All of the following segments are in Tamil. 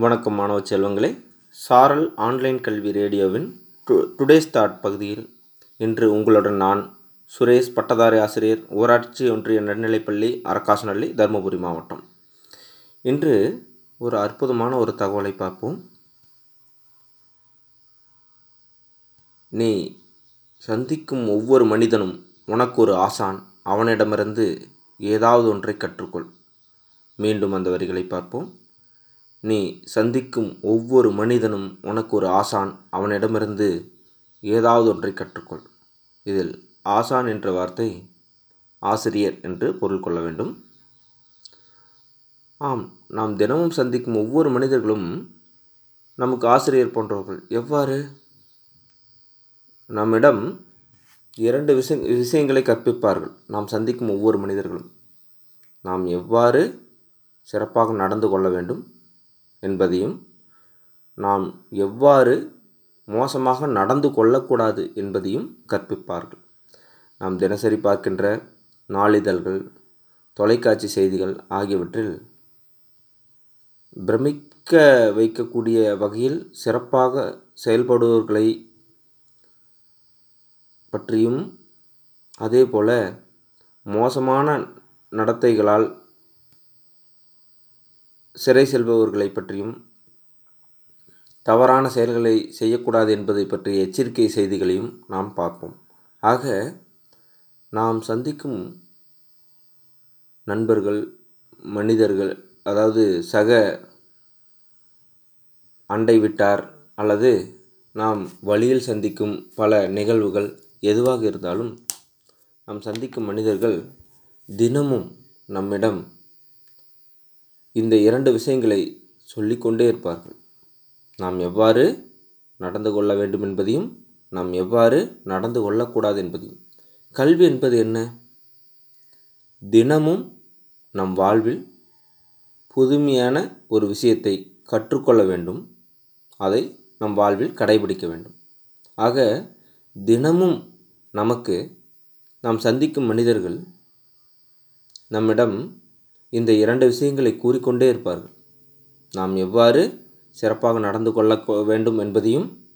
வணக்கம் மாணவ செல்வங்களே. சாரல் ஆன்லைன் கல்வி ரேடியோவின் டு டுடேஸ் தாட் பகுதியில் இன்று உங்களுடன் நான் சுரேஷ் பட்டதாரி ஆசிரியர் ஊராட்சி ஒன்றிய நடுநிலைப்பள்ளி அரக்காசநல்லி தருமபுரி மாவட்டம். இன்று ஒரு அற்புதமான ஒரு தகவலை பார்ப்போம். நீ சந்திக்கும் ஒவ்வொரு மனிதனும் உனக்கு ஒரு ஆசான். அவனிடமிருந்து ஏதாவது ஒன்றை கற்றுக்கொள். மீண்டும் அந்த வரிகளை பார்ப்போம். நீ சந்திக்கும் ஒவ்வொரு மனிதனும் உனக்கு ஒரு ஆசான். அவனிடமிருந்து ஏதாவது ஒன்றை கற்றுக்கொள். இதில் ஆசான் என்ற வார்த்தை ஆசிரியர் என்று பொருள் கொள்ள வேண்டும். ஆம் நாம் தினமும் சந்திக்கும் ஒவ்வொரு மனிதர்களும் நமக்கு ஆசிரியர் போன்றவர்கள். எவ்வாறு? நம்மிடம் இரண்டு விஷய விஷயங்களை கற்பிப்பார்கள். நாம் சந்திக்கும் ஒவ்வொரு மனிதர்களும். நாம் எவ்வாறு சிறப்பாக நடந்து கொள்ள வேண்டும்? என்பதையும் நாம் எவ்வாறு மோசமாக நடந்து கொள்ளக்கூடாது என்பதையும் கற்பிப்பார்கள். நாம் தினசரி பார்க்கின்ற நாளிதழ்கள் தொலைக்காட்சி செய்திகள் ஆகியவற்றில் பிரமிக்க வைக்கக்கூடிய வகையில் சிறப்பாக செயல்படுபவர்களை பற்றியும் அதே போல மோசமான நடத்தைகளால் சிறை செல்பவர்களை பற்றியும் தவறான செயல்களை செய்யக்கூடாது என்பதை பற்றிய எச்சரிக்கை செய்திகளையும் நாம் பார்ப்போம். ஆக நாம் சந்திக்கும் நண்பர்கள் மனிதர்கள் அதாவது சக அண்டை விட்டார் அல்லது நாம் வழியில் சந்திக்கும் பல நிகழ்வுகள் எதுவாக இருந்தாலும் நாம் சந்திக்கும் மனிதர்கள் தினமும் நம்மிடம் இந்த இரண்டு விஷயங்களை சொல்லிக்கொண்டே இருப்பார்கள். நாம் எவ்வாறு நடந்து கொள்ள வேண்டும் என்பதையும் நாம் எவ்வாறு நடந்து கொள்ளக்கூடாது என்பதையும். கல்வி என்பது என்ன? தினமும் நம் வாழ்வில் புதுமையான ஒரு விஷயத்தை கற்றுக்கொள்ள வேண்டும். அதை நம் வாழ்வில் கடைபிடிக்க வேண்டும். ஆக தினமும் நமக்கு நாம் சந்திக்கும் மனிதர்கள் நம்மிடம் இந்த இரண்டு விஷயங்களை கூறிக்கொண்டே இருப்பார்கள். நாம் எவ்வாறு சிறப்பாக நடந்து கொள்ள வேண்டும் என்பதையும்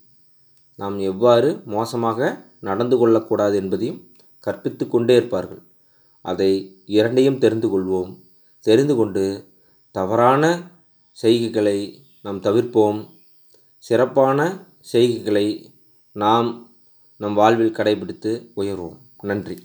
நாம் எவ்வாறு மோசமாக நடந்து கொள்ளக்கூடாது என்பதையும் கற்பித்து கொண்டே இருப்பார்கள். அதை இரண்டையும் தெரிந்து கொள்வோம். தெரிந்து கொண்டு தவறான செய்கைகளை நாம் தவிர்ப்போம். சிறப்பான செய்கைகளை நாம் நம் வாழ்வில் கடைபிடித்து உயர்வோம். நன்றி.